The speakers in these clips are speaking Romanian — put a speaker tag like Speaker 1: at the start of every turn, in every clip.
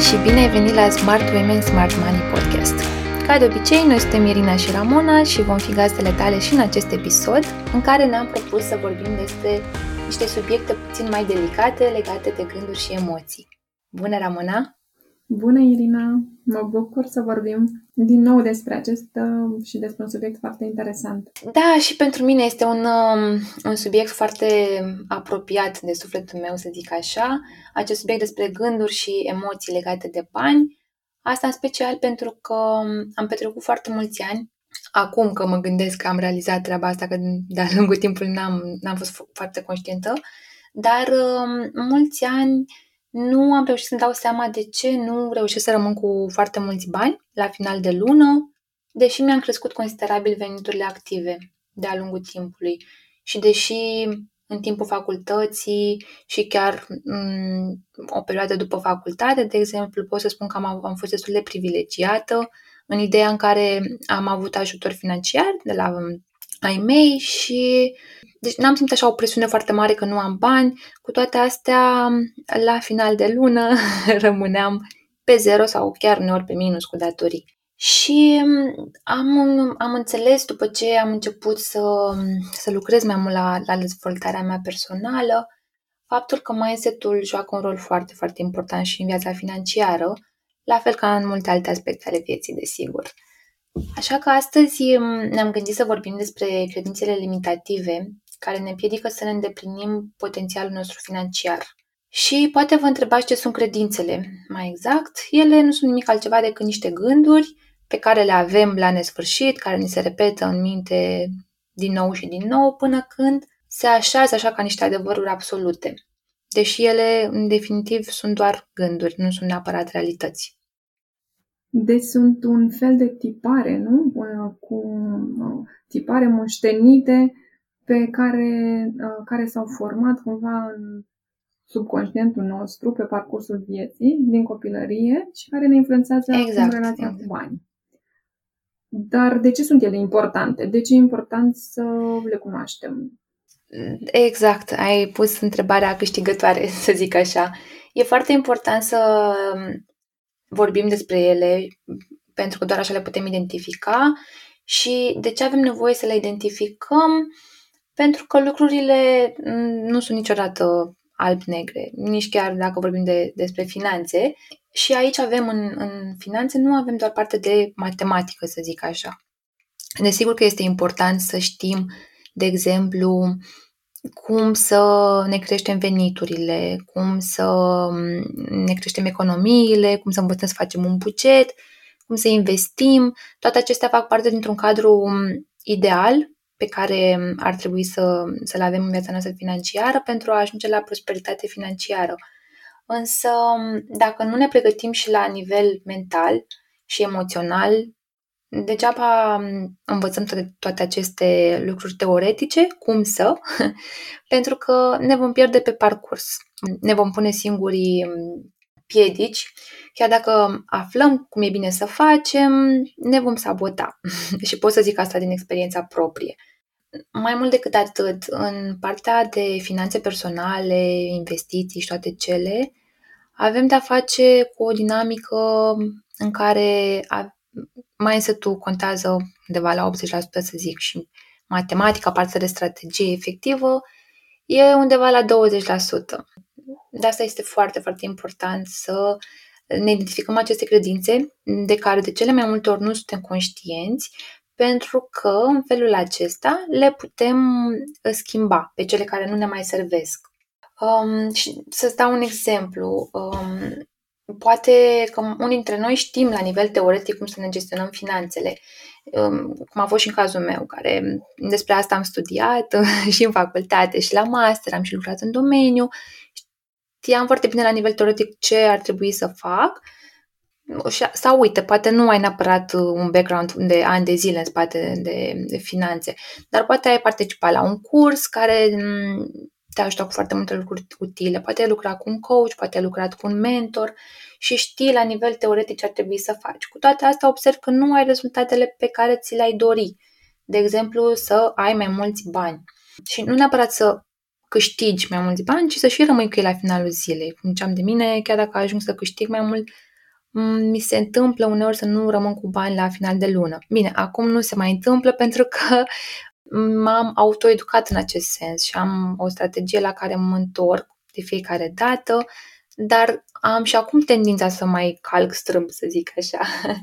Speaker 1: și bine ai venit la Smart Women Smart Money Podcast. Ca de obicei, noi suntem Irina și Ramona și vom fi gazdele tale și în acest episod, în care ne-am propus să vorbim despre niște subiecte puțin mai delicate legate de gânduri și emoții. Bună, Ramona!
Speaker 2: Bună, Irina! Mă bucur să vorbim din nou despre acest uh, și despre un subiect foarte interesant.
Speaker 1: Da, și pentru mine este un, um, un subiect foarte apropiat de sufletul meu, să zic așa. Acest subiect despre gânduri și emoții legate de bani. Asta în special pentru că um, am petrecut foarte mulți ani acum că mă gândesc că am realizat treaba asta, că de-a lungul timpului n-am, n-am fost foarte conștientă, dar um, mulți ani nu am reușit să-mi dau seama de ce nu reușesc să rămân cu foarte mulți bani la final de lună, deși mi-am crescut considerabil veniturile active de-a lungul timpului. Și deși în timpul facultății și chiar m- o perioadă după facultate, de exemplu, pot să spun că am, am fost destul de privilegiată în ideea în care am avut ajutor financiar de la ai mei și deci n-am simțit așa o presiune foarte mare că nu am bani. Cu toate astea, la final de lună rămâneam pe zero sau chiar uneori pe minus cu datorii. Și am, am înțeles după ce am început să, să lucrez mai mult la, la dezvoltarea mea personală, faptul că mindset-ul joacă un rol foarte, foarte important și în viața financiară, la fel ca în multe alte aspecte ale vieții, desigur. Așa că astăzi ne-am gândit să vorbim despre credințele limitative care ne împiedică să ne îndeplinim potențialul nostru financiar. Și poate vă întrebați ce sunt credințele. Mai exact, ele nu sunt nimic altceva decât niște gânduri pe care le avem la nesfârșit, care ni se repetă în minte din nou și din nou până când se așează așa ca niște adevăruri absolute. Deși ele, în definitiv, sunt doar gânduri, nu sunt neapărat realități.
Speaker 2: Deci sunt un fel de tipare, nu? Cu tipare moștenite pe care, uh, care s-au format cumva în subconștientul nostru pe parcursul vieții, din copilărie și care ne influențează exact, în relația exact. cu bani. Dar de ce sunt ele importante? De ce e important să le cunoaștem?
Speaker 1: Exact, ai pus întrebarea câștigătoare, să zic așa. E foarte important să vorbim despre ele, pentru că doar așa le putem identifica și de ce avem nevoie să le identificăm? Pentru că lucrurile mm, nu sunt niciodată alb-negre, nici chiar dacă vorbim de, despre finanțe. Și aici avem în, în finanțe, nu avem doar parte de matematică, să zic așa. Desigur că este important să știm, de exemplu, cum să ne creștem veniturile, cum să mm, ne creștem economiile, cum să învățăm să facem un buget, cum să investim. Toate acestea fac parte dintr-un cadru mm, ideal pe care ar trebui să, să le avem în viața noastră financiară pentru a ajunge la prosperitate financiară. Însă, dacă nu ne pregătim și la nivel mental și emoțional, degeaba învățăm toate, toate aceste lucruri teoretice, cum să, pentru că ne vom pierde pe parcurs. Ne vom pune singurii piedici, chiar dacă aflăm cum e bine să facem, ne vom sabota. și pot să zic asta din experiența proprie. Mai mult decât atât, în partea de finanțe personale, investiții și toate cele, avem de-a face cu o dinamică în care mindset-ul contează undeva la 80%, să zic, și matematica, partea de strategie efectivă, e undeva la 20%. De asta este foarte, foarte important să ne identificăm aceste credințe de care de cele mai multe ori nu suntem conștienți, pentru că în felul acesta le putem uh, schimba pe cele care nu ne mai servesc. Um, și să-ți dau un exemplu. Um, poate că unii dintre noi știm la nivel teoretic cum să ne gestionăm finanțele, um, cum a fost și în cazul meu, care despre asta am studiat și în facultate și la master, am și lucrat în domeniu știam foarte bine la nivel teoretic ce ar trebui să fac sau uite, poate nu ai neapărat un background de ani de zile în spate de, de finanțe, dar poate ai participat la un curs care mm, te ajută cu foarte multe lucruri utile. Poate ai lucrat cu un coach, poate ai lucrat cu un mentor și știi la nivel teoretic ce ar trebui să faci. Cu toate astea observ că nu ai rezultatele pe care ți le-ai dori. De exemplu, să ai mai mulți bani. Și nu neapărat să câștigi mai mulți bani, ci să și rămâi cu ei la finalul zilei. Cum ziceam de mine, chiar dacă ajung să câștig mai mult, mi se întâmplă uneori să nu rămân cu bani la final de lună. Bine, acum nu se mai întâmplă pentru că m-am autoeducat în acest sens și am o strategie la care mă întorc de fiecare dată, dar am și acum tendința să mai calc strâmb, să zic așa,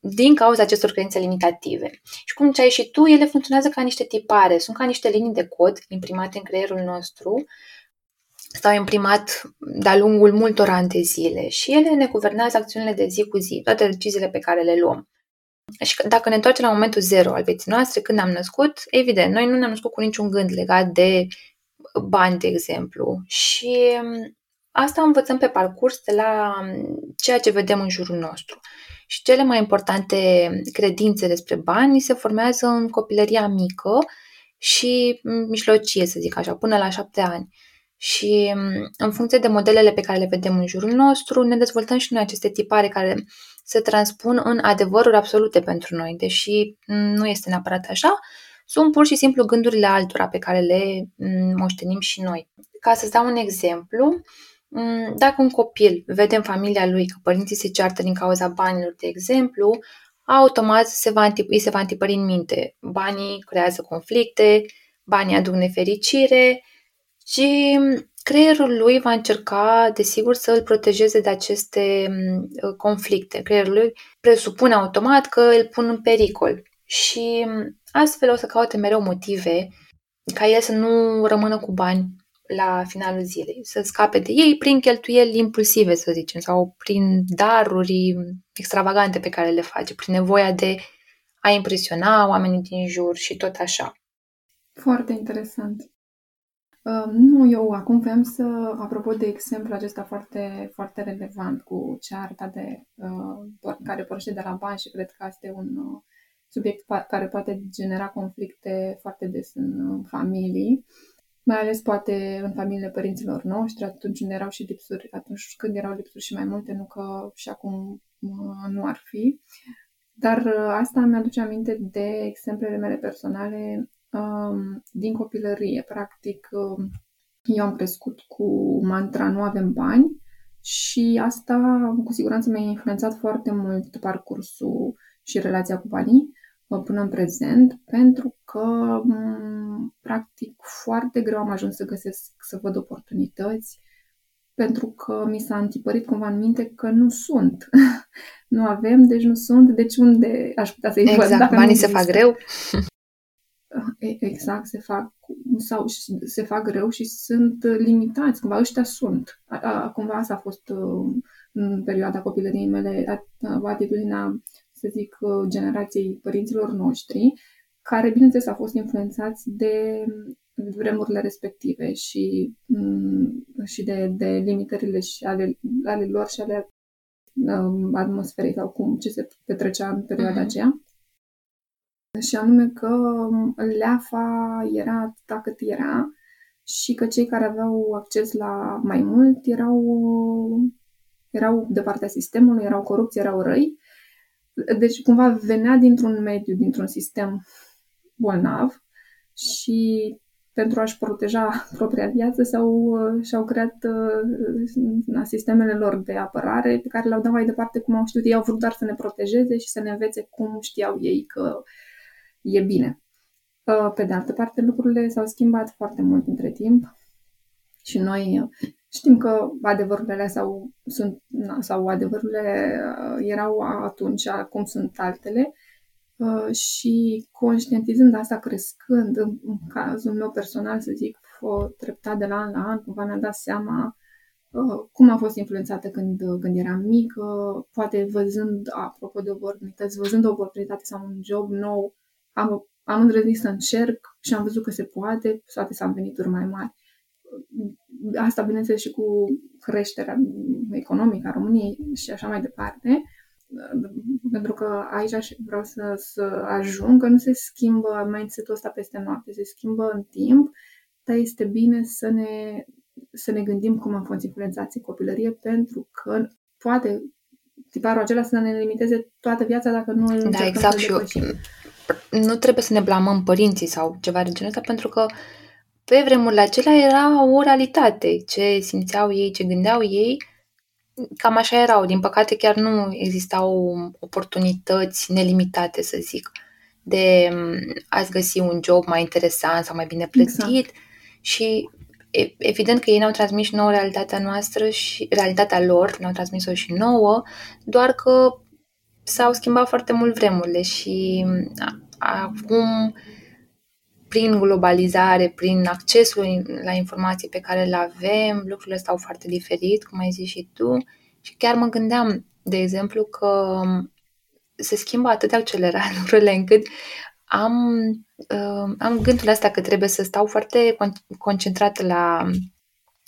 Speaker 1: din cauza acestor credințe limitative. Și cum ce ai și tu, ele funcționează ca niște tipare, sunt ca niște linii de cod imprimate în creierul nostru s-au imprimat de-a lungul multor ani de zile și ele ne guvernează acțiunile de zi cu zi, toate deciziile pe care le luăm. Și dacă ne întoarcem la momentul zero al vieții noastre, când am născut, evident, noi nu ne-am născut cu niciun gând legat de bani, de exemplu. Și um, asta învățăm pe parcurs de la um, ceea ce vedem în jurul nostru. Și cele mai importante credințe despre bani se formează în copilăria mică și um, mijlocie, să zic așa, până la șapte ani. Și în funcție de modelele pe care le vedem în jurul nostru, ne dezvoltăm și noi aceste tipare care se transpun în adevăruri absolute pentru noi, deși nu este neapărat așa, sunt pur și simplu gândurile altora pe care le moștenim și noi. Ca să-ți dau un exemplu, dacă un copil vede în familia lui că părinții se ceartă din cauza banilor, de exemplu, automat se va îi se va întipări în minte. Banii creează conflicte, banii aduc nefericire, și creierul lui va încerca, desigur, să îl protejeze de aceste mm, conflicte. Creierul lui presupune automat că îl pun în pericol și mm, astfel o să caute mereu motive ca el să nu rămână cu bani la finalul zilei, să scape de ei prin cheltuieli impulsive, să zicem, sau prin daruri extravagante pe care le face, prin nevoia de a impresiona oamenii din jur și tot așa.
Speaker 2: Foarte interesant. Nu, eu acum vreau să, apropo de exemplu acesta foarte, foarte relevant cu cearta de, uh, care pornește de la bani și cred că este un uh, subiect care poate genera conflicte foarte des în familii, mai ales poate în familiile părinților noștri, atunci când erau și lipsuri, atunci când erau lipsuri și mai multe, nu că și acum uh, nu ar fi. Dar asta mi-aduce aminte de exemplele mele personale um, din copilărie. Practic, um, eu am crescut cu mantra nu avem bani și asta cu siguranță mi-a influențat foarte mult parcursul și relația cu banii uh, până în prezent, pentru că um, practic foarte greu am ajuns să găsesc, să văd oportunități, pentru că mi s-a întipărit cumva în minte că nu sunt. nu avem, deci nu sunt, deci unde aș putea să-i
Speaker 1: exact,
Speaker 2: văd
Speaker 1: dacă banii se fac greu.
Speaker 2: exact se fac sau se fac greu și sunt limitați, cumva ăștia sunt. Cumva asta a fost uh, în perioada copilăriei mele atitudinea, să zic, uh, generației părinților noștri, care, bineînțeles, au fost influențați de vremurile respective și, mm, și de, de limitările și ale, ale lor și ale um, atmosferei sau cum ce se petrecea în perioada mm-hmm. aceea și anume că um, leafa era atâta cât era și că cei care aveau acces la mai mult erau, erau de partea sistemului, erau corupți, erau răi. Deci cumva venea dintr-un mediu, dintr-un sistem bolnav și pentru a-și proteja propria viață sau și-au creat uh, sistemele lor de apărare pe care le-au dat mai departe cum au știut ei, au vrut doar să ne protejeze și să ne învețe cum știau ei că e bine. Uh, pe de altă parte, lucrurile s-au schimbat foarte mult între timp și noi uh, știm că adevărurile alea sau, sunt, sau adevărurile uh, erau atunci, acum sunt altele și conștientizând asta crescând, în, în cazul meu personal, să zic, o treptat de la an la an, cumva mi-am dat seama cum a fost influențată când, când eram mică, poate văzând, apropo de oportunități, văzând o oportunitate sau un job nou, am, am îndrăznit să încerc și am văzut că se poate, poate să am venituri mai mari. Asta, bineînțeles, și cu creșterea economică a României și așa mai departe. Pentru că aici vreau să, să ajung că nu se schimbă mindset-ul ăsta peste noapte, se schimbă în timp, dar este bine să ne, să ne gândim cum am fost influențați în copilărie, pentru că poate tiparul acela să ne limiteze toată viața dacă nu îl
Speaker 1: Da, exact și eu, nu trebuie să ne blamăm părinții sau ceva de genul ăsta, pentru că pe vremurile acelea era o realitate. Ce simțeau ei, ce gândeau ei, cam așa erau. Din păcate chiar nu existau oportunități nelimitate, să zic, de mm, a-ți găsi un job mai interesant sau mai bine plătit exact. și evident că ei ne-au transmis și nouă realitatea noastră și realitatea lor, ne-au transmis-o și nouă, doar că s-au schimbat foarte mult vremurile și mm, acum prin globalizare, prin accesul la informații pe care le avem, lucrurile stau foarte diferit, cum ai zis și tu. Și chiar mă gândeam, de exemplu, că se schimbă atât de accelerat lucrurile încât am, uh, am gândul ăsta că trebuie să stau foarte concentrat la,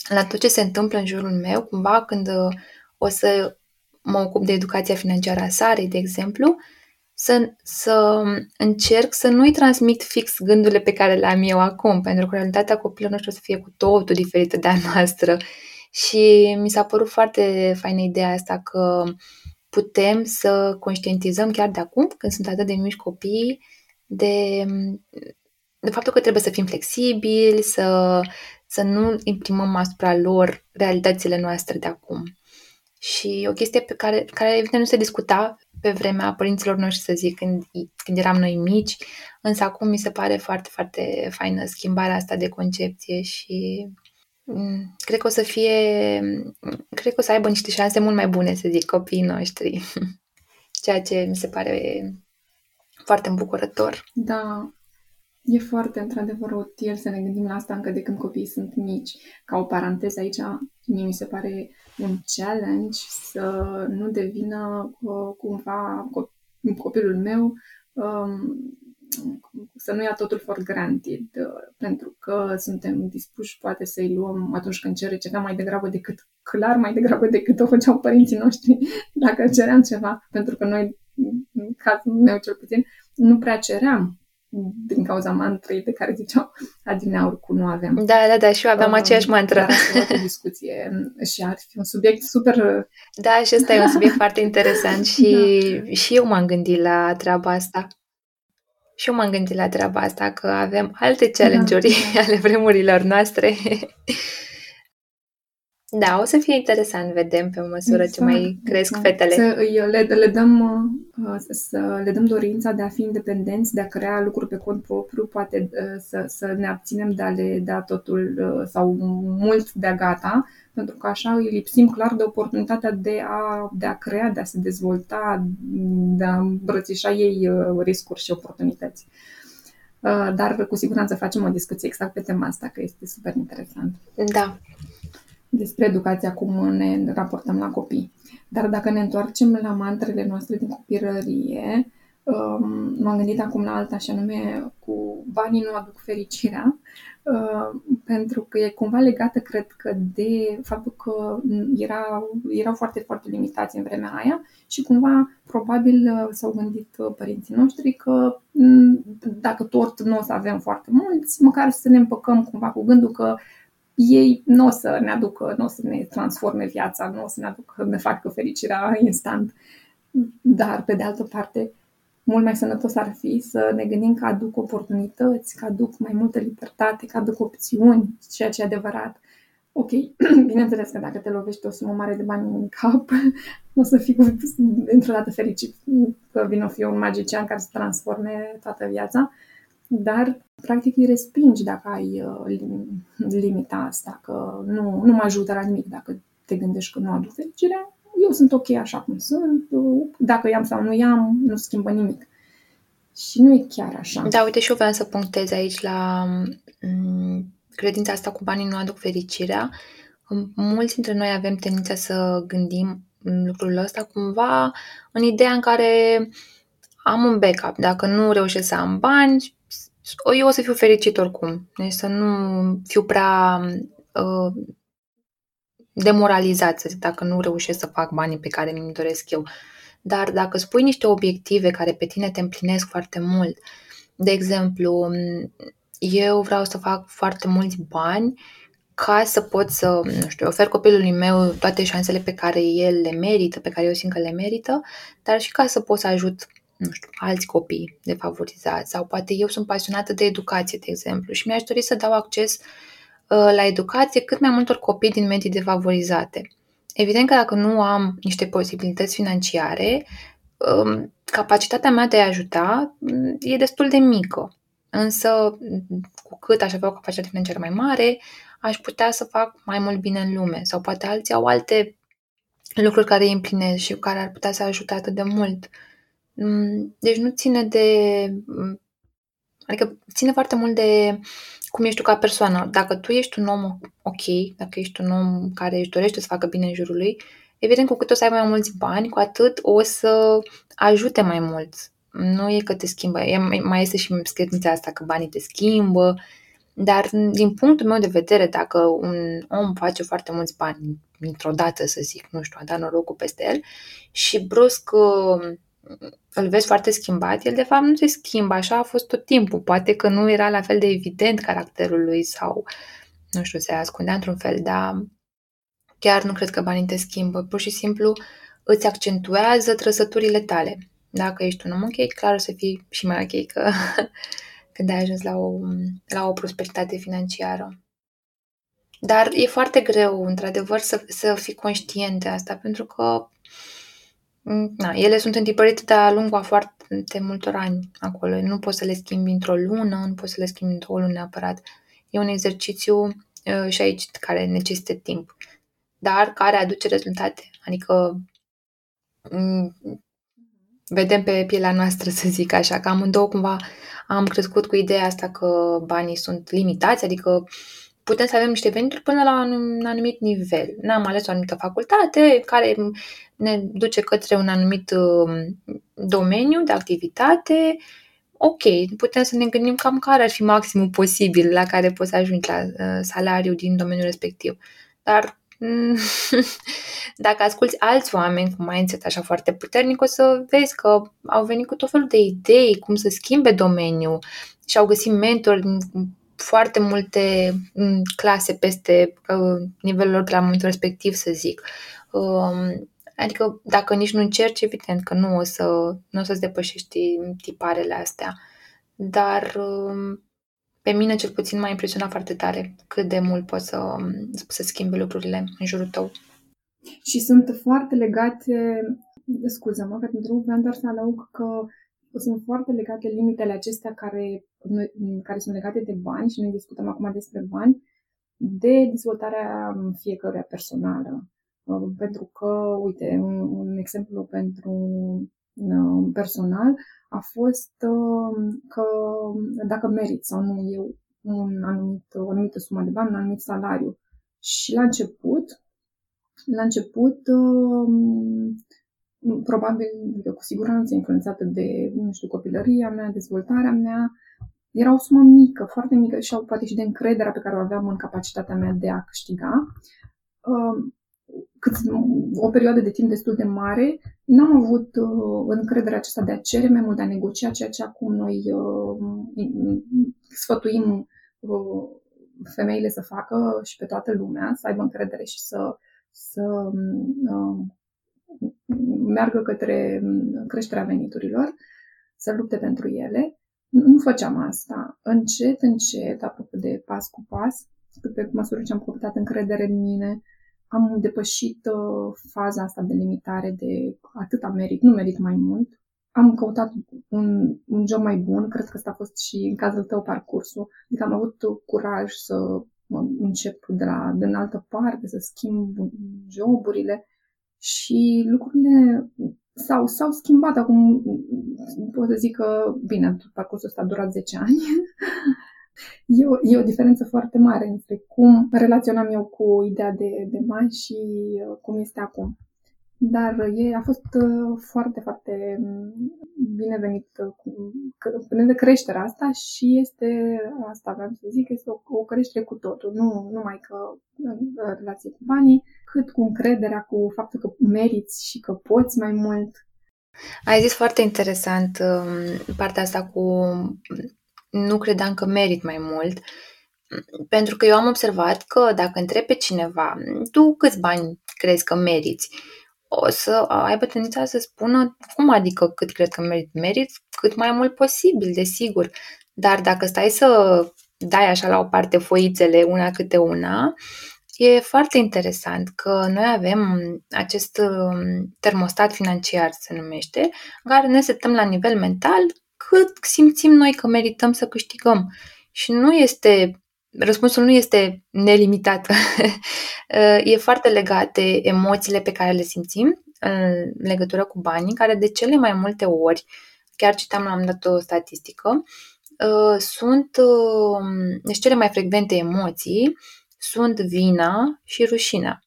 Speaker 1: la tot ce se întâmplă în jurul meu, cumva când uh, o să mă ocup de educația financiară a Sarei, de exemplu, să, să încerc să nu-i transmit fix gândurile pe care le am eu acum, pentru că realitatea copilului nostru o să fie cu totul diferită de a noastră. Și mi s-a părut foarte faină ideea asta că putem să conștientizăm chiar de acum, când sunt atât de mici copii, de, de faptul că trebuie să fim flexibili, să, să nu imprimăm asupra lor realitățile noastre de acum. Și o chestie pe care, care evident nu se discuta pe vremea părinților noștri, să zic, când, când eram noi mici, însă acum mi se pare foarte, foarte faină schimbarea asta de concepție și mm, cred că o să fie, cred că o să aibă niște șanse mult mai bune, să zic, copiii noștri. Ceea ce mi se pare foarte îmbucurător.
Speaker 2: Da, e foarte, într-adevăr, util să ne gândim la asta încă de când copiii sunt mici. Ca o paranteză aici, mie mi se pare un challenge să nu devină uh, cumva copilul meu um, să nu ia totul for granted, uh, pentru că suntem dispuși poate să-i luăm atunci când cere ceva mai degrabă decât, clar mai degrabă decât o făceau părinții noștri. Dacă ceream ceva, pentru că noi, în cazul meu cel puțin, nu prea ceream din cauza mantrei de care ziceau adineauri cu nu avem.
Speaker 1: Da, da, da, și eu aveam uh, aceeași mantră. Dar
Speaker 2: o discuție și ar fi un subiect super...
Speaker 1: Da, și ăsta e un subiect foarte interesant și, da. și eu m-am gândit la treaba asta. Și eu m-am gândit la treaba asta, că avem alte challenge-uri da, da. ale vremurilor noastre Da, o să fie interesant, vedem pe măsură exact, ce mai exact, cresc exact. fetele.
Speaker 2: Să le, le, dăm, uh, să le dăm dorința de a fi independenți, de a crea lucruri pe cont propriu, poate uh, să, să ne abținem de a le da totul uh, sau mult de-a gata, pentru că așa îi lipsim clar de oportunitatea de a, de a crea, de a se dezvolta, de a îmbrățișa ei riscuri și oportunități. Dar cu siguranță facem o discuție exact pe tema asta, că este super interesant.
Speaker 1: Da
Speaker 2: despre educația, cum ne raportăm la copii. Dar dacă ne întoarcem la mantrele noastre din copilărie, um, m-am gândit acum la alta, și anume cu banii nu aduc fericirea, uh, pentru că e cumva legată, cred că, de faptul că era, erau foarte, foarte limitați în vremea aia și cumva, probabil, uh, s-au gândit uh, părinții noștri că mm, dacă tot nu o să avem foarte mulți, măcar să ne împăcăm cumva cu gândul că ei nu o să ne aducă, nu o să ne transforme viața, nu o să ne aducă, ne facă fericirea instant. Dar, pe de altă parte, mult mai sănătos ar fi să ne gândim că aduc oportunități, că aduc mai multă libertate, că aduc opțiuni, ceea ce e adevărat. Ok, bineînțeles că dacă te lovești o sumă mare de bani în cap, nu o să fii dintr-o dată fericit că vine o fi un magician care să transforme toată viața, dar practic îi respingi dacă ai uh, limita asta, că nu, nu mă ajută la nimic dacă te gândești că nu aduc fericire. Eu sunt ok așa cum sunt, uh, dacă i-am sau nu i-am, nu schimbă nimic. Și nu e chiar așa.
Speaker 1: Da, uite și eu vreau să punctez aici la mm, credința asta cu banii nu aduc fericirea. Mulți dintre noi avem tendința să gândim lucrul ăsta cumva în ideea în care am un backup. Dacă nu reușesc să am bani, eu o să fiu fericit oricum. Deci să nu fiu prea uh, demoralizat, să zic, dacă nu reușesc să fac banii pe care mi-mi doresc eu. Dar dacă spui niște obiective care pe tine te împlinesc foarte mult, de exemplu, eu vreau să fac foarte mulți bani ca să pot să, nu știu, ofer copilului meu toate șansele pe care el le merită, pe care eu simt că le merită, dar și ca să pot să ajut nu știu, alți copii defavorizați sau poate eu sunt pasionată de educație, de exemplu, și mi-aș dori să dau acces uh, la educație cât mai multor copii din medii defavorizate. evident că dacă nu am niște posibilități financiare, um, capacitatea mea de a ajuta mm, e destul de mică. Însă, cu cât aș avea o capacitate financiară mai mare, aș putea să fac mai mult bine în lume. Sau poate alții au alte lucruri care îi împlinesc și care ar putea să ajute atât de mult. Mm, deci nu ține de... Mm, adică ține foarte mult de cum ești tu ca persoană. Dacă tu ești un om ok, dacă ești un om care își dorește să facă bine în jurul lui, evident, cu cât o să ai mai mulți bani, cu atât o să ajute mai mult. Nu e că te schimbă. E, mai este și scredința asta că banii te schimbă, dar din punctul meu de vedere, dacă un om face foarte mulți bani dintr-o dată, să zic, nu știu, a dat norocul peste el și brusc uh, îl vezi foarte schimbat, el de fapt nu se schimbă, așa a fost tot timpul. Poate că nu era la fel de evident caracterul lui sau, nu știu, se ascundea într-un fel, dar chiar nu cred că banii te schimbă. Pur și simplu îți accentuează trăsăturile tale. Dacă ești un om ok, clar o să fii și mai ok că când ai ajuns la o, la o prosperitate financiară. Dar e foarte greu, într-adevăr, să, să fii conștient de asta, pentru că na, ele sunt întipărite de-a lungul a foarte multor ani acolo. Nu poți să le schimbi într-o lună, nu poți să le schimbi într-o lună neapărat. E un exercițiu uh, și aici care necesită timp, dar care aduce rezultate. Adică vedem pe pielea noastră, să zic așa, că amândouă cumva am crescut cu ideea asta că banii sunt limitați, adică putem să avem niște venituri până la un anumit nivel. N-am ales o anumită facultate care ne duce către un anumit um, domeniu de activitate. Ok, putem să ne gândim cam care ar fi maximul posibil la care poți să ajungi la uh, salariu din domeniul respectiv. Dar dacă asculți alți oameni cu mindset așa foarte puternic, o să vezi că au venit cu tot felul de idei cum să schimbe domeniul și au găsit mentori din foarte multe mm, clase peste uh, nivelul lor de la momentul respectiv, să zic. Um, adică dacă nici nu încerci, evident că nu o, să, nu o să-ți depășești tiparele astea. Dar um, pe mine cel puțin m-a impresionat foarte tare cât de mult poți să, să schimbi lucrurile în jurul tău.
Speaker 2: Și sunt foarte legate, scuză-mă că pentru vreau doar să adaug că sunt foarte legate limitele acestea care, care sunt legate de bani și noi discutăm acum despre bani, de dezvoltarea fiecăruia personală. Pentru că, uite, un, un exemplu pentru uh, personal a fost uh, că dacă merit sau nu eu un anumit, o anumită sumă de bani, un anumit salariu. Și la început, la început, uh, probabil, cu siguranță, influențată de, nu știu, copilăria mea, dezvoltarea mea, era o sumă mică, foarte mică și poate și de încrederea pe care o aveam în capacitatea mea de a câștiga. Cât, o perioadă de timp destul de mare, n-am avut uh, încrederea aceasta de a cere mai mult, de a negocia ceea ce acum noi uh, sfătuim uh, femeile să facă și pe toată lumea, să aibă încredere și să, să uh, meargă către um, creșterea veniturilor, să lupte pentru ele. Nu făceam asta. Încet, încet, apropo de pas cu pas, pe măsură ce am căpătat încredere în mine, am depășit uh, faza asta de limitare de atâta merit, nu merit mai mult. Am căutat un, un job mai bun, cred că asta a fost și în cazul tău parcursul. Adică am avut curaj să încep de la de în altă parte, să schimb joburile și lucrurile s-au, s-au schimbat. Acum pot să zic că, bine, parcursul ăsta a durat 10 ani, E o, e o diferență foarte mare între cum relaționam eu cu ideea de, de bani și uh, cum este acum. Dar e, a fost uh, foarte, foarte mm, binevenit până de creșterea asta și este, asta vreau să zic, este o, o creștere cu totul, nu numai că în relație cu banii, cât cu încrederea, cu faptul că meriți și că poți mai mult.
Speaker 1: Ai zis foarte interesant um, partea asta cu nu credeam că merit mai mult, pentru că eu am observat că dacă întrebi pe cineva, tu câți bani crezi că meriți, o să aibă tendința să spună, cum adică cât cred că merit? Merit cât mai mult posibil, desigur. Dar dacă stai să dai așa la o parte foițele una câte una, e foarte interesant că noi avem acest um, termostat financiar, se numește, în care ne setăm la nivel mental cât simțim noi că merităm să câștigăm. Și nu este, răspunsul nu este nelimitat. e foarte legat de emoțiile pe care le simțim în legătură cu banii, care de cele mai multe ori, chiar citam la un dat o statistică, uh, sunt, uh, deci cele mai frecvente emoții sunt vina și rușinea.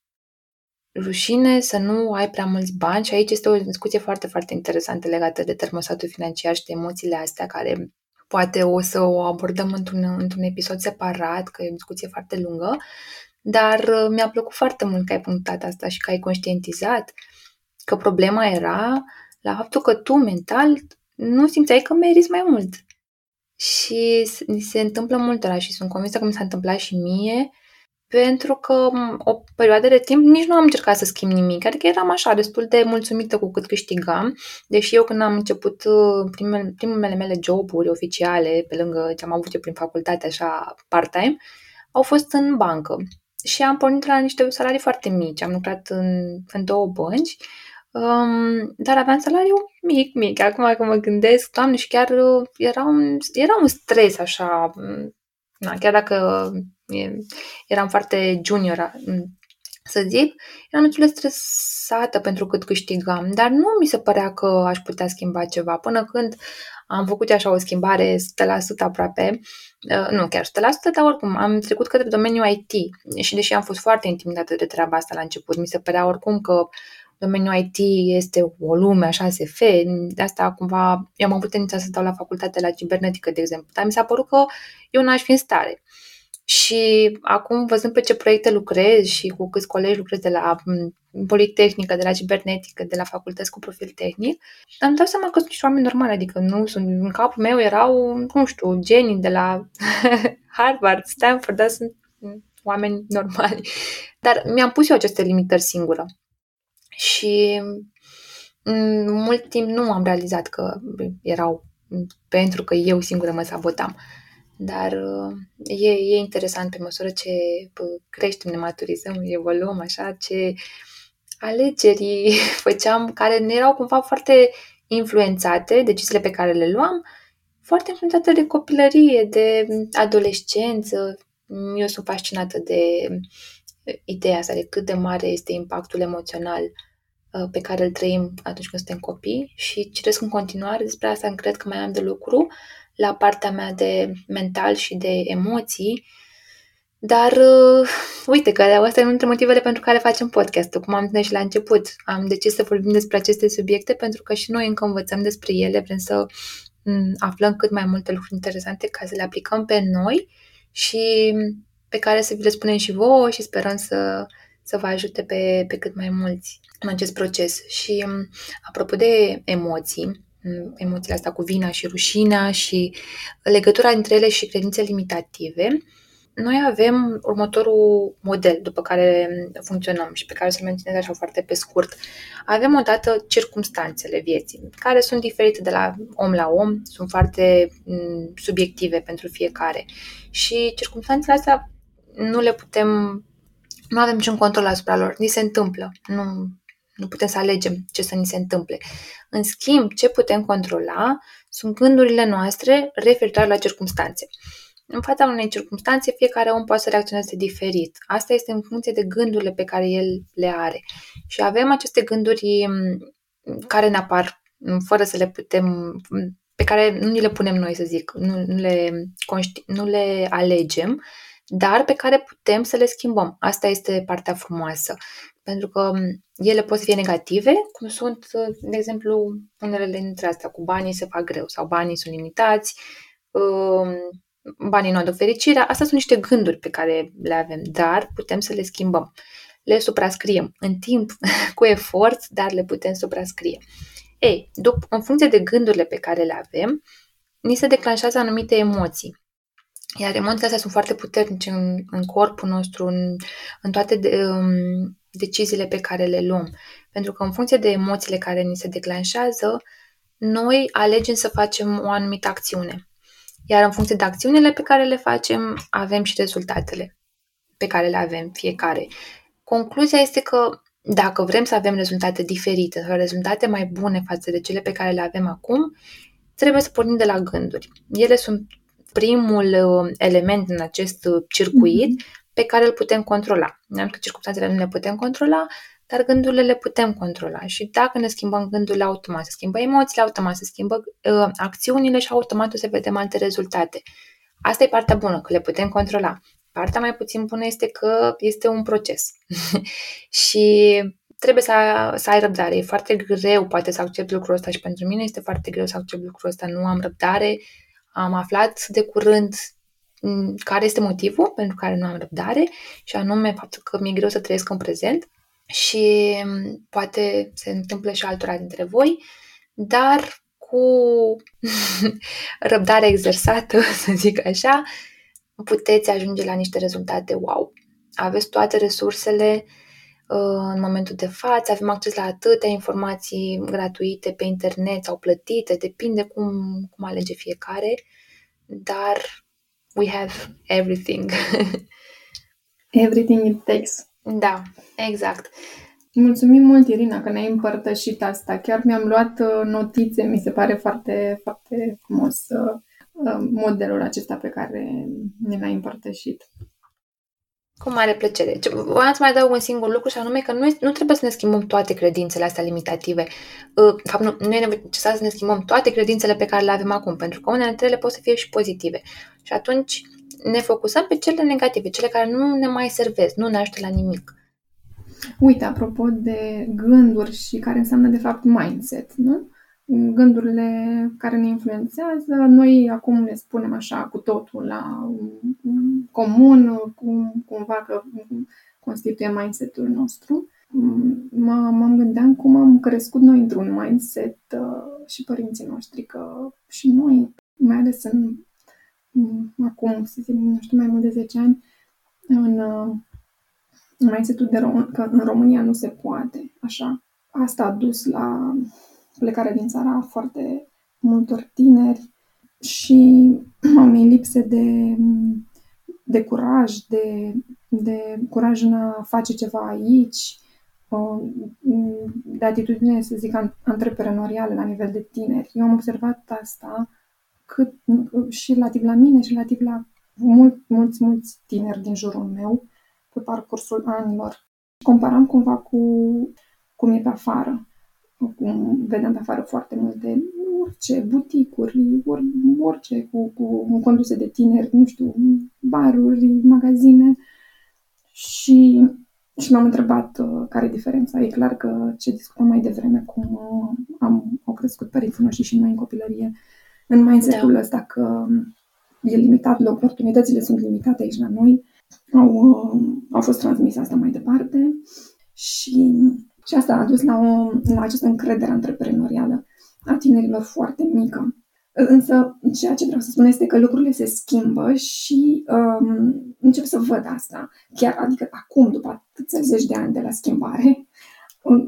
Speaker 1: Rușine să nu ai prea mulți bani și aici este o discuție foarte, foarte interesantă legată de termostatul financiar și de emoțiile astea care poate o să o abordăm într-un, într-un episod separat, că e o discuție foarte lungă, dar uh, mi-a plăcut foarte mult că ai punctat asta și că ai conștientizat că problema era la faptul că tu mental nu simțeai că meriți mai mult. Și se întâmplă multora și sunt convinsă că mi s-a întâmplat și mie pentru că o perioadă de timp nici nu am încercat să schimb nimic, adică eram așa destul de mulțumită cu cât câștigam, deși eu când am început uh, primele, primele mele joburi oficiale, pe lângă ce am avut eu prin facultate, așa part-time, au fost în bancă. Și am pornit la niște salarii foarte mici, am lucrat în, în două bănci, um, dar aveam salariu mic, mic. Acum că mă gândesc, doamne, și chiar uh, era un, era un stres așa, na, chiar dacă eram foarte junior, să zic, eram destul de stresată pentru cât câștigam, dar nu mi se părea că aș putea schimba ceva. Până când am făcut așa o schimbare 100% aproape, uh, nu chiar 100%, dar oricum am trecut către domeniul IT și deși am fost foarte intimidată de treaba asta la început, mi se părea oricum că domeniul IT este o lume așa SF, de asta cumva eu am avut tendința să dau la facultate la cibernetică, de exemplu, dar mi s-a părut că eu n-aș fi în stare. Și acum, văzând pe ce proiecte lucrez și cu câți colegi lucrez de la Politehnică, de la Cibernetică, de la facultăți cu profil tehnic, am dat seama că sunt niște oameni normali, adică nu sunt, în capul meu erau, nu știu, genii de la Harvard, Stanford, dar sunt oameni normali. Dar mi-am pus eu aceste limitări singură. Și mult timp nu am realizat că erau pentru că eu singură mă sabotam. Dar uh, e, e interesant pe măsură ce creștem, ne maturizăm, evoluăm așa, ce alegeri făceam care ne erau cumva foarte influențate, deciziile pe care le luam, foarte influențate de copilărie, de adolescență. Eu sunt fascinată de ideea asta, de cât de mare este impactul emoțional uh, pe care îl trăim atunci când suntem copii și citesc în continuare despre asta, cred că mai am de lucru la partea mea de mental și de emoții, dar uh, uite că asta e unul dintre motivele pentru care facem podcastul, cum am zis și la început. Am decis să vorbim despre aceste subiecte pentru că și noi încă învățăm despre ele, vrem să m- aflăm cât mai multe lucruri interesante ca să le aplicăm pe noi și pe care să vi le spunem și vouă și sperăm să, să vă ajute pe, pe cât mai mulți în acest proces. Și apropo de emoții, emoțiile astea cu vina și rușinea și legătura între ele și credințe limitative, noi avem următorul model după care funcționăm și pe care să-l menționez așa foarte pe scurt. Avem odată circumstanțele vieții, care sunt diferite de la om la om, sunt foarte subiective pentru fiecare. Și circumstanțele astea nu le putem, nu avem niciun control asupra lor, ni se întâmplă. Nu, nu putem să alegem ce să ni se întâmple. În schimb, ce putem controla sunt gândurile noastre referitoare la circumstanțe. În fața unei circunstanțe, fiecare om poate să reacționeze diferit. Asta este în funcție de gândurile pe care el le are. Și avem aceste gânduri mm, care ne apar mm, fără să le putem, mm, pe care nu ni le punem noi, să zic, nu, nu, le, nu le alegem, dar pe care putem să le schimbăm. Asta este partea frumoasă pentru că ele pot să fie negative, cum sunt, de exemplu, unele dintre astea, cu banii se fac greu sau banii sunt limitați, um, banii nu aduc fericirea. Astea sunt niște gânduri pe care le avem, dar putem să le schimbăm. Le suprascriem în timp, cu efort, dar le putem suprascrie. Ei, după, în funcție de gândurile pe care le avem, ni se declanșează anumite emoții. Iar emoțiile astea sunt foarte puternice în, în corpul nostru, în, în toate de, um, deciziile pe care le luăm. Pentru că în funcție de emoțiile care ni se declanșează, noi alegem să facem o anumită acțiune. Iar în funcție de acțiunile pe care le facem, avem și rezultatele. pe care le avem fiecare. Concluzia este că dacă vrem să avem rezultate diferite sau rezultate mai bune față de cele pe care le avem acum, trebuie să pornim de la gânduri. Ele sunt primul uh, element în acest uh, circuit mm-hmm. Pe care îl putem controla. Ne-am că circunstanțele nu le putem controla, dar gândurile le putem controla. Și dacă ne schimbăm gândurile automat, se schimbă emoțiile automat, se schimbă uh, acțiunile și automat o să vedem alte rezultate. Asta e partea bună, că le putem controla. Partea mai puțin bună este că este un proces. și trebuie să, să ai răbdare. E foarte greu, poate, să accept lucrul ăsta și pentru mine este foarte greu să accept lucrul ăsta. Nu am răbdare. Am aflat de curând mm, care este motivul pentru care nu am răbdare și anume faptul că mi-e greu să trăiesc în prezent și mm, poate se întâmplă și altora dintre voi, dar cu răbdare exersată, să zic așa, puteți ajunge la niște rezultate wow. Aveți toate resursele uh, în momentul de față, avem acces la atâtea informații gratuite pe internet sau plătite, depinde cum, cum alege fiecare, dar we have everything.
Speaker 2: everything it takes.
Speaker 1: Da, exact.
Speaker 2: Mulțumim mult, Irina, că ne-ai împărtășit asta. Chiar mi-am luat uh, notițe, mi se pare foarte, foarte frumos uh, uh, modelul acesta pe care ne l-ai împărtășit.
Speaker 1: Cu mare plăcere. Vreau să mai adaug un singur lucru și anume că nu, nu trebuie să ne schimbăm toate credințele astea limitative. De fapt, nu, nu e necesar să ne schimbăm toate credințele pe care le avem acum, pentru că unele dintre ele pot să fie și pozitive. Și atunci ne focusăm pe cele negative, cele care nu ne mai servesc, nu ne ajută la nimic.
Speaker 2: Uite, apropo de gânduri și care înseamnă de fapt mindset, nu? Gândurile care ne influențează, noi acum le spunem așa cu totul la comun, cum, cumva că constituie mindset-ul nostru. Mă, mă gândeam cum am crescut noi într-un mindset uh, și părinții noștri, că și noi, mai ales în acum, să zic, nu știu, mai mult de 10 ani, în uh, mindset-ul de rom- că în România nu se poate, așa. Asta a dus la plecarea din țara foarte multor tineri și unei lipse de, de curaj, de, de curaj în a face ceva aici, de atitudine, să zic, antreprenorială la nivel de tineri. Eu am observat asta cât, și relativ la mine și relativ la mult, mulți, mulți tineri din jurul meu pe parcursul anilor. Comparam cumva cu cum e pe afară. Cum vedem pe afară foarte multe, orice, buticuri, or, orice, cu, cu conduse de tineri, nu știu, baruri, magazine. Și, și m-am întrebat uh, care e diferența. E clar că ce discutam mai devreme, cum uh, am, au crescut părinții noștri și noi în copilărie, în mindset-ul da. ăsta că e limitat, oportunitățile sunt limitate aici la noi, au, uh, au fost transmise asta mai departe și, și asta a dus la, o, la această încredere antreprenorială a tinerilor foarte mică. Însă, ceea ce vreau să spun este că lucrurile se schimbă și um, încep să văd asta. Chiar, adică acum, după atâția zeci de ani de la schimbare,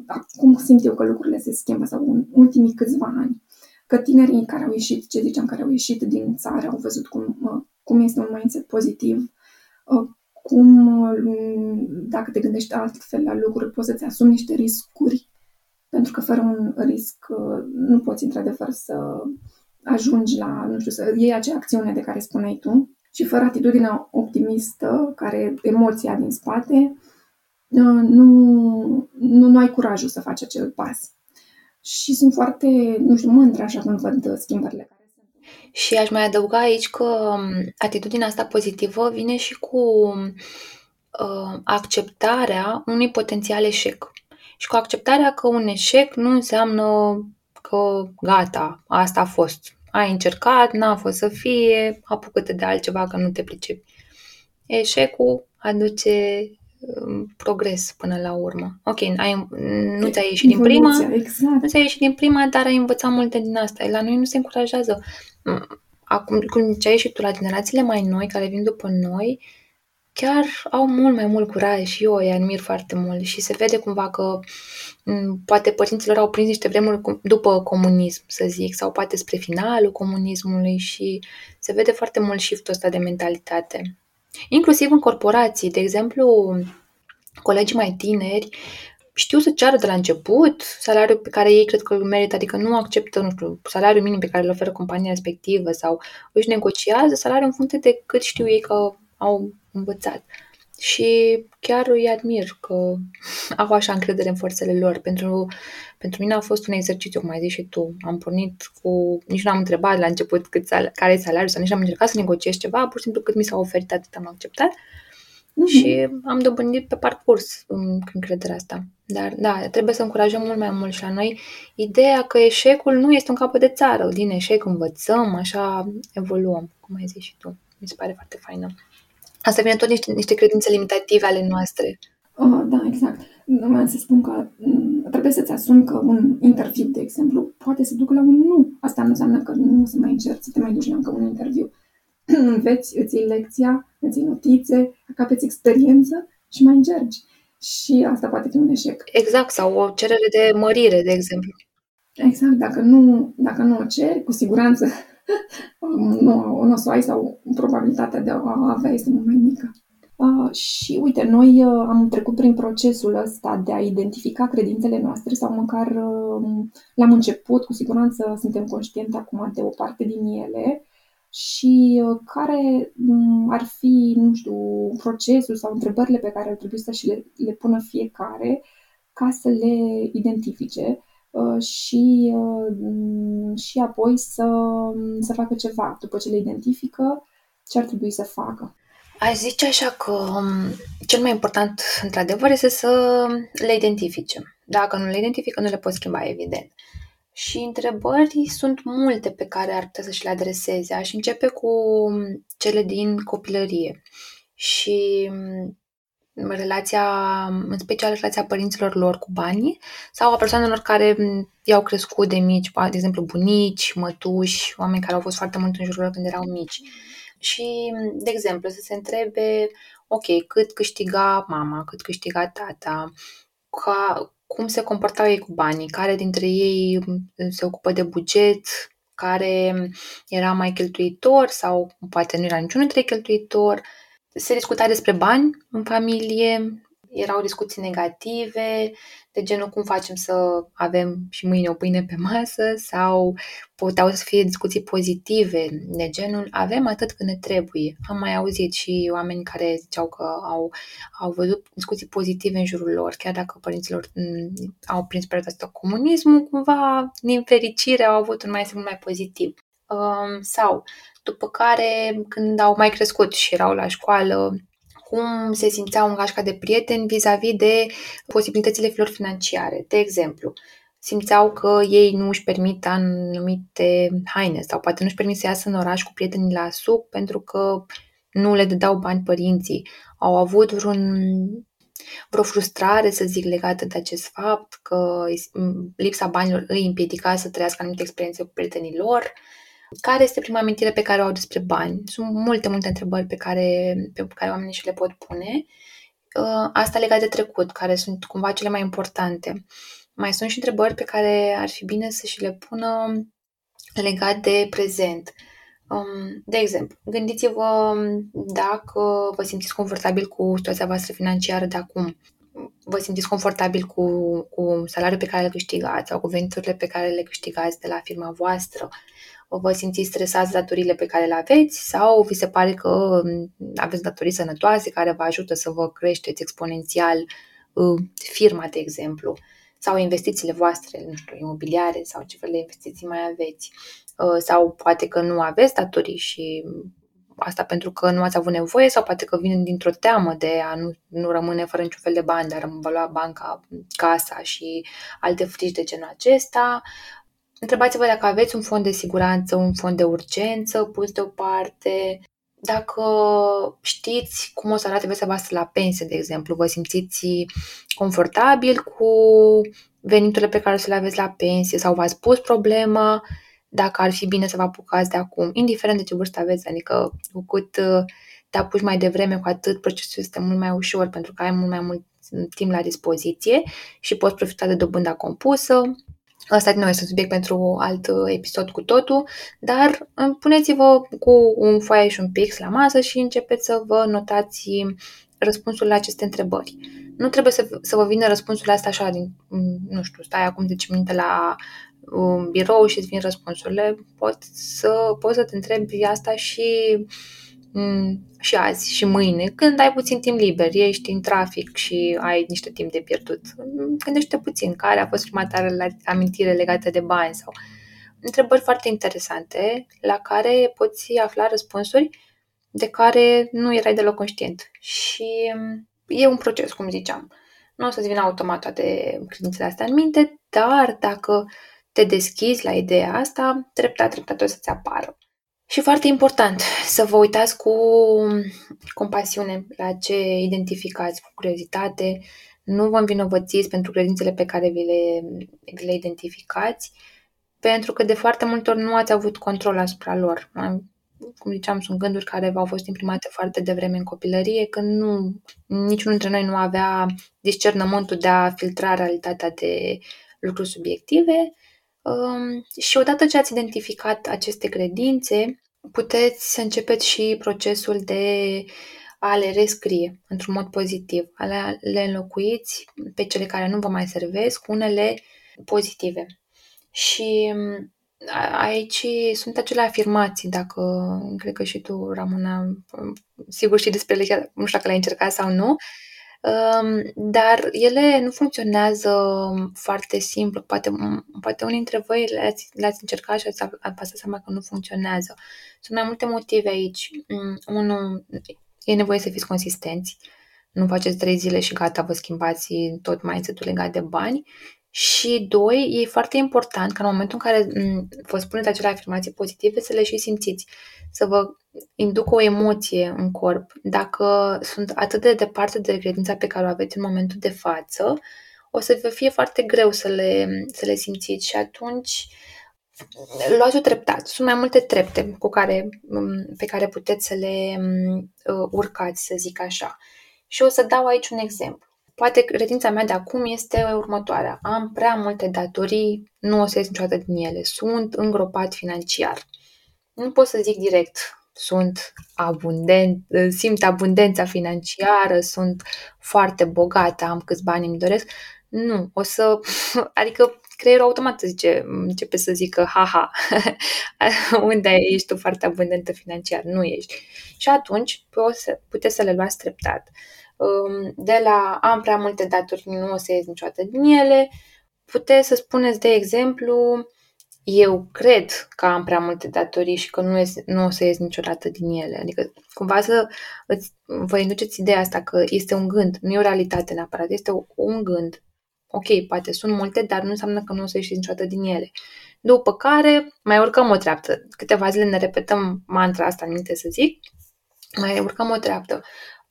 Speaker 2: acum simt eu că lucrurile se schimbă sau în ultimii câțiva ani că tinerii care au ieșit, ce ziceam, care au ieșit din țară, au văzut cum, cum este un mindset pozitiv, cum, dacă te gândești altfel la lucruri, poți să-ți asumi niște riscuri, pentru că fără un risc nu poți, într-adevăr, să ajungi la, nu știu, să iei acea acțiune de care spuneai tu și fără atitudinea optimistă, care emoția din spate, nu, nu, nu ai curajul să faci acel pas și sunt foarte, nu știu, mândră așa când văd schimbările care sunt.
Speaker 1: Și aș mai adăuga aici că um, atitudinea asta pozitivă vine și cu uh, acceptarea unui potențial eșec. Și cu acceptarea că un eșec nu înseamnă că gata, asta a fost. Ai încercat, n-a fost să fie, apucă-te de altceva că nu te pricepi. Eșecul aduce progres până la urmă. Ok, ai, nu ți-a ieșit din prima,
Speaker 2: exact.
Speaker 1: nu ți-a ieșit din prima, dar ai învățat multe din asta. La noi nu se încurajează. Acum, cum ce ai ieșit tu la generațiile mai noi, care vin după noi, chiar au mult mai mult curaj și eu îi admir foarte mult și se vede cumva că poate părinților au prins niște vremuri după comunism, să zic, sau poate spre finalul comunismului și se vede foarte mult shift-ul ăsta de mentalitate. Inclusiv în corporații, de exemplu, colegii mai tineri știu să ceară de la început salariul pe care ei cred că îl merită, adică nu acceptă, nu știu, salariul minim pe care îl oferă compania respectivă sau își negociază salariul în funcție de cât știu ei că au învățat. Și chiar îi admir că au așa încredere în forțele lor. Pentru, pentru mine a fost un exercițiu, cum ai zis și tu. Am pornit cu... Nici nu am întrebat la început cât sal- care e salariul sau nici nu am încercat să negociez ceva, pur și simplu cât mi s-a oferit, atât am acceptat. Mm-hmm. Și am dobândit pe parcurs încrederea asta. Dar da, trebuie să încurajăm mult mai mult și la noi ideea că eșecul nu este un capăt de țară. Din eșec învățăm, așa evoluăm, cum ai zis și tu. Mi se pare foarte faină. Asta vine tot niște, niște credințe limitative ale noastre.
Speaker 2: Oh, da, exact. Vreau să spun că mm, trebuie să-ți asumi că un interviu, de exemplu, poate să ducă la un nu. Asta nu înseamnă că nu o să mai încerci să te mai duci la încă un interviu. Înveți, îți iei lecția, îți iei notițe, capeți experiență și mai încerci. Și asta poate fi un eșec.
Speaker 1: Exact, sau o cerere de mărire, de exemplu.
Speaker 2: Exact, dacă nu, dacă nu o ceri, cu siguranță nu, nu o să ai sau probabilitatea de a avea este mult mai mică. Uh, și uite, noi uh, am trecut prin procesul ăsta de a identifica credințele noastre sau măcar uh, la început, cu siguranță suntem conștienți acum de o parte din ele și uh, care um, ar fi, nu știu, procesul sau întrebările pe care ar trebui să și le, le pună fiecare ca să le identifice Uh, și, uh, și apoi să, să facă ceva. După ce le identifică, ce ar trebui să facă.
Speaker 1: Aș zice așa că um, cel mai important, într-adevăr, este să le identifice. Dacă nu le identifică, nu le poți schimba, evident. Și întrebări sunt multe pe care ar putea să și le adreseze. Aș începe cu cele din copilărie. Și um, relația, în special relația părinților lor cu banii sau a persoanelor care i-au crescut de mici, de exemplu bunici, mătuși, oameni care au fost foarte mult în jurul lor când erau mici. Și, de exemplu, să se întrebe, ok, cât câștiga mama, cât câștiga tata, ca, cum se comportau ei cu banii, care dintre ei se ocupă de buget, care era mai cheltuitor sau poate nu era niciunul dintre ei cheltuitor, se discuta despre bani în familie, erau discuții negative, de genul cum facem să avem și mâine o pâine pe masă sau puteau să fie discuții pozitive, de genul avem atât cât ne trebuie. Am mai auzit și oameni care ziceau că au, au văzut discuții pozitive în jurul lor, chiar dacă părinților mm, au prins perioada comunismul, cumva, din fericire, au avut un mai mult mai pozitiv. Um, sau după care, când au mai crescut și erau la școală, cum se simțeau în gașca de prieteni vis-a-vis de posibilitățile lor financiare. De exemplu, simțeau că ei nu își permit anumite haine sau poate nu își permit să iasă în oraș cu prietenii la suc pentru că nu le dădeau bani părinții. Au avut vreun, vreo frustrare, să zic, legată de acest fapt, că lipsa banilor îi împiedica să trăiască anumite experiențe cu prietenii lor care este prima amintire pe care o au despre bani? Sunt multe, multe întrebări pe care, pe care oamenii și le pot pune. Uh, asta legat de trecut, care sunt cumva cele mai importante. Mai sunt și întrebări pe care ar fi bine să și le pună legat de prezent. Um, de exemplu, gândiți-vă dacă vă simțiți confortabil cu situația voastră financiară de acum. Vă simțiți confortabil cu, cu salariul pe care îl câștigați sau cu veniturile pe care le câștigați de la firma voastră vă simțiți stresați datorile pe care le aveți sau vi se pare că mm, aveți datorii sănătoase care vă ajută să vă creșteți exponențial uh, firma, de exemplu, sau investițiile voastre, nu știu, imobiliare sau ce fel de investiții mai aveți. Uh, sau poate că nu aveți datorii și asta pentru că nu ați avut nevoie sau poate că vine dintr-o teamă de a nu, nu rămâne fără niciun fel de bani, dar vă lua banca, casa și alte frici de genul acesta. Întrebați-vă dacă aveți un fond de siguranță, un fond de urgență pus deoparte, dacă știți cum o să arate viața voastră la pensie, de exemplu, vă simțiți confortabil cu veniturile pe care o să le aveți la pensie sau v-ați pus problema dacă ar fi bine să vă apucați de acum, indiferent de ce vârstă aveți, adică cu cât te apuci mai devreme, cu atât procesul este mult mai ușor pentru că ai mult mai mult timp la dispoziție și poți profita de dobânda compusă Asta din nou este un subiect pentru alt episod cu totul, dar puneți-vă cu un foaie și un pix la masă și începeți să vă notați răspunsul la aceste întrebări. Nu trebuie să, să vă vină răspunsul asta așa, din, nu știu, stai acum 10 minute la um, birou și îți vin răspunsurile. Poți să, poți să te întrebi asta și Mm, și azi și mâine, când ai puțin timp liber, ești în trafic și ai niște timp de pierdut. Gândește puțin care a fost prima ta amintire legată de bani sau întrebări foarte interesante la care poți afla răspunsuri de care nu erai deloc conștient. Și mm, e un proces, cum ziceam. Nu o să-ți vină automat toate credințele astea în minte, dar dacă te deschizi la ideea asta, treptat, treptat o să-ți apară. Și foarte important să vă uitați cu compasiune la ce identificați, cu curiozitate. Nu vă învinovățiți pentru credințele pe care vi le, vi le identificați, pentru că de foarte multe ori nu ați avut control asupra lor. Cum ziceam, sunt gânduri care v-au fost imprimate foarte devreme în copilărie, când nu, niciunul dintre noi nu avea discernământul de a filtra realitatea de lucruri subiective Um, și odată ce ați identificat aceste credințe, puteți să începeți și procesul de a le rescrie într-un mod pozitiv, a le înlocuiți pe cele care nu vă mai servesc cu unele pozitive. Și um, aici sunt acele afirmații, dacă cred că și tu, Ramona, sigur și despre ele, nu știu dacă le-ai încercat sau nu, dar ele nu funcționează foarte simplu. Poate, poate unii dintre voi le-ați, le-ați încercat și ați, ați seama că nu funcționează. Sunt mai multe motive aici. Mm, unul, e nevoie să fiți consistenți. Nu faceți trei zile și gata, vă schimbați tot mindset-ul legat de bani. Și doi, e foarte important ca în momentul în care mm, vă spuneți acele afirmații pozitive să le și simțiți, să vă inducă o emoție în corp. Dacă sunt atât de departe de credința pe care o aveți în momentul de față, o să vă fie foarte greu să le, să le simțiți și atunci luați-o treptat. Sunt mai multe trepte cu care, mm, pe care puteți să le mm, urcați, să zic așa. Și o să dau aici un exemplu. Poate credința mea de acum este următoarea. Am prea multe datorii, nu o să ies niciodată din ele. Sunt îngropat financiar. Nu pot să zic direct, sunt abundent, simt abundența financiară, sunt foarte bogată, am câți bani îmi doresc. Nu, o să, adică creierul automat zice, începe să zică, haha, unde ești tu foarte abundentă financiar? Nu ești. Și atunci puteți să le luați treptat. Um, de la am prea multe daturi, nu o să ies niciodată din ele, puteți să spuneți, de exemplu, eu cred că am prea multe datorii și că nu, ies, nu o să ies niciodată din ele. Adică cumva să îți, vă induceți ideea asta că este un gând, nu e o realitate neapărat, este un gând. Ok, poate sunt multe, dar nu înseamnă că nu o să ieși niciodată din ele. După care mai urcăm o treaptă. Câteva zile ne repetăm mantra asta în minte să zic, mai urcăm o treaptă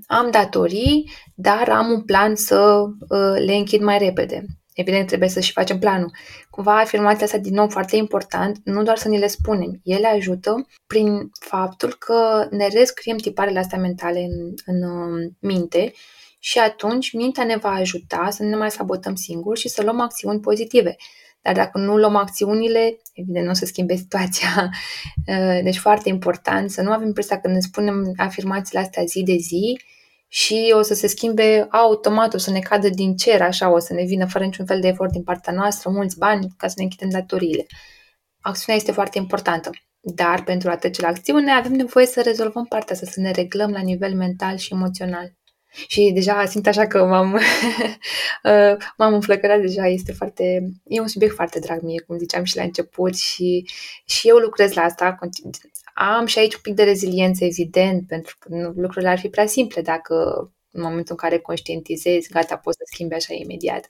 Speaker 1: am datorii, dar am un plan să uh, le închid mai repede. Evident, trebuie să și facem planul. Cumva afirmația asta, din nou, foarte important, nu doar să ni le spunem, ele ajută prin faptul că ne rescriem tiparele astea mentale în, în uh, minte și atunci mintea ne va ajuta să nu ne mai sabotăm singuri și să luăm acțiuni pozitive. Dar dacă nu luăm acțiunile, evident nu o să schimbe situația. Uh, deci foarte important să nu avem impresia că ne spunem afirmațiile astea zi de zi și o să se schimbe automat, o să ne cadă din cer, așa, o să ne vină fără niciun fel de efort din partea noastră, mulți bani ca să ne închidem datoriile. Acțiunea este foarte importantă. Dar pentru a trece la acțiune avem nevoie să rezolvăm partea asta, să ne reglăm la nivel mental și emoțional. Și deja simt așa că m-am, uh, m-am înflăcărat deja, este foarte, e un subiect foarte drag mie, cum ziceam și la început și, și eu lucrez la asta, am și aici un pic de reziliență, evident, pentru că lucrurile ar fi prea simple dacă în momentul în care conștientizezi, gata, poți să schimbi așa imediat.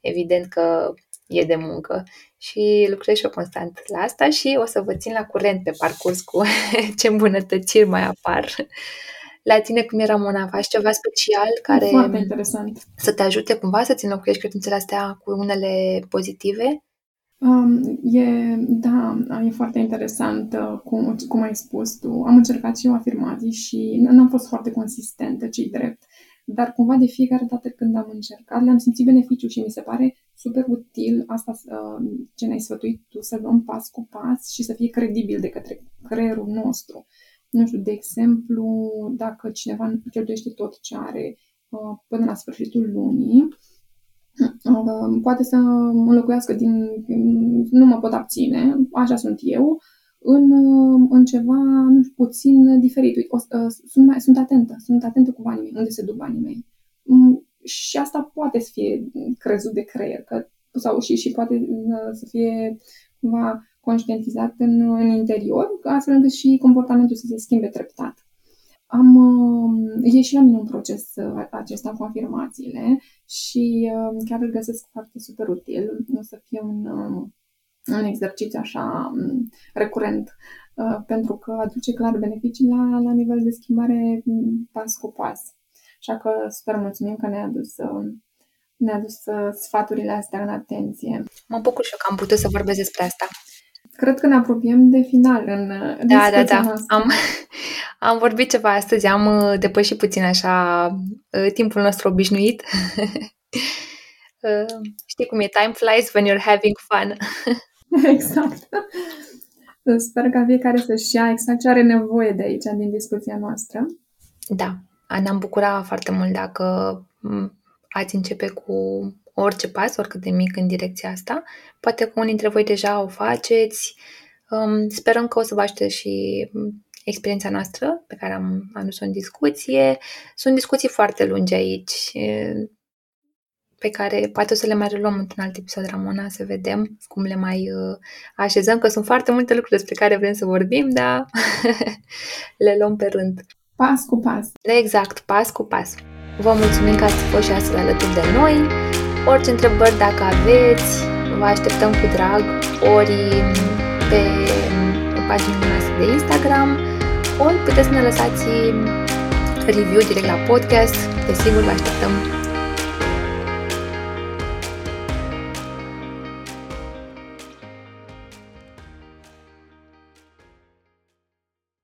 Speaker 1: Evident că e de muncă și lucrez și eu constant la asta și o să vă țin la curent pe parcurs cu ce îmbunătățiri mai apar. La tine cum era Mona? Faci ceva special care
Speaker 2: Foarte interesant.
Speaker 1: să te ajute cumva să-ți înlocuiești credințele astea cu unele pozitive?
Speaker 2: Um, e, da, e foarte interesant uh, cum, cum ai spus tu. Am încercat și eu afirmații și n-am fost foarte consistentă, ce drept. Dar cumva de fiecare dată când am încercat, le-am simțit beneficiu și mi se pare super util asta ce ne-ai sfătuit tu, să luăm pas cu pas și să fie credibil de către creierul nostru. Nu știu, de exemplu, dacă cineva cheltuiește tot ce are până la sfârșitul lunii, poate să înlocuiască din nu mă pot abține, așa sunt eu, în, în ceva nu știu, puțin diferit. Uite, o, sunt, mai, sunt atentă, sunt atentă cu banii mei, unde se duc banii mei. Mm, și asta poate să fie crezut de creier, că, sau și, și poate să fie cumva conștientizat în, în interior, astfel încât și comportamentul să se schimbe treptat. Am ieșit la mine un proces acesta cu afirmațiile și chiar îl găsesc foarte super util. O să fie un, un exercițiu așa recurent pentru că aduce clar beneficii la, la nivel de schimbare pas cu pas. Așa că super mulțumim că ne-a adus, ne-a adus sfaturile astea în atenție.
Speaker 1: Mă bucur și eu că am putut să vorbesc despre asta.
Speaker 2: Cred că ne apropiem de final în
Speaker 1: Da, da, da. Am, am vorbit ceva astăzi, am uh, depășit puțin așa uh, timpul nostru obișnuit. Uh, știi cum e, time flies when you're having fun.
Speaker 2: exact. Sper că fiecare să-și ia exact ce are nevoie de aici, din discuția noastră.
Speaker 1: Da, ne-am bucurat foarte mult dacă ați începe cu orice pas, oricât de mic în direcția asta. Poate că unii dintre voi deja o faceți. Um, sperăm că o să vă ajute și experiența noastră pe care am adus-o în discuție. Sunt discuții foarte lungi aici pe care poate o să le mai reluăm într-un alt episod, Ramona, să vedem cum le mai uh, așezăm, că sunt foarte multe lucruri despre care vrem să vorbim, dar le luăm pe rând.
Speaker 2: Pas cu pas.
Speaker 1: Exact, pas cu pas. Vă mulțumim că ați fost și astăzi alături de noi. Orice întrebări dacă aveți, vă așteptăm cu drag ori pe pagina noastră de Instagram, ori puteți să ne lăsați review direct la podcast. Desigur, vă așteptăm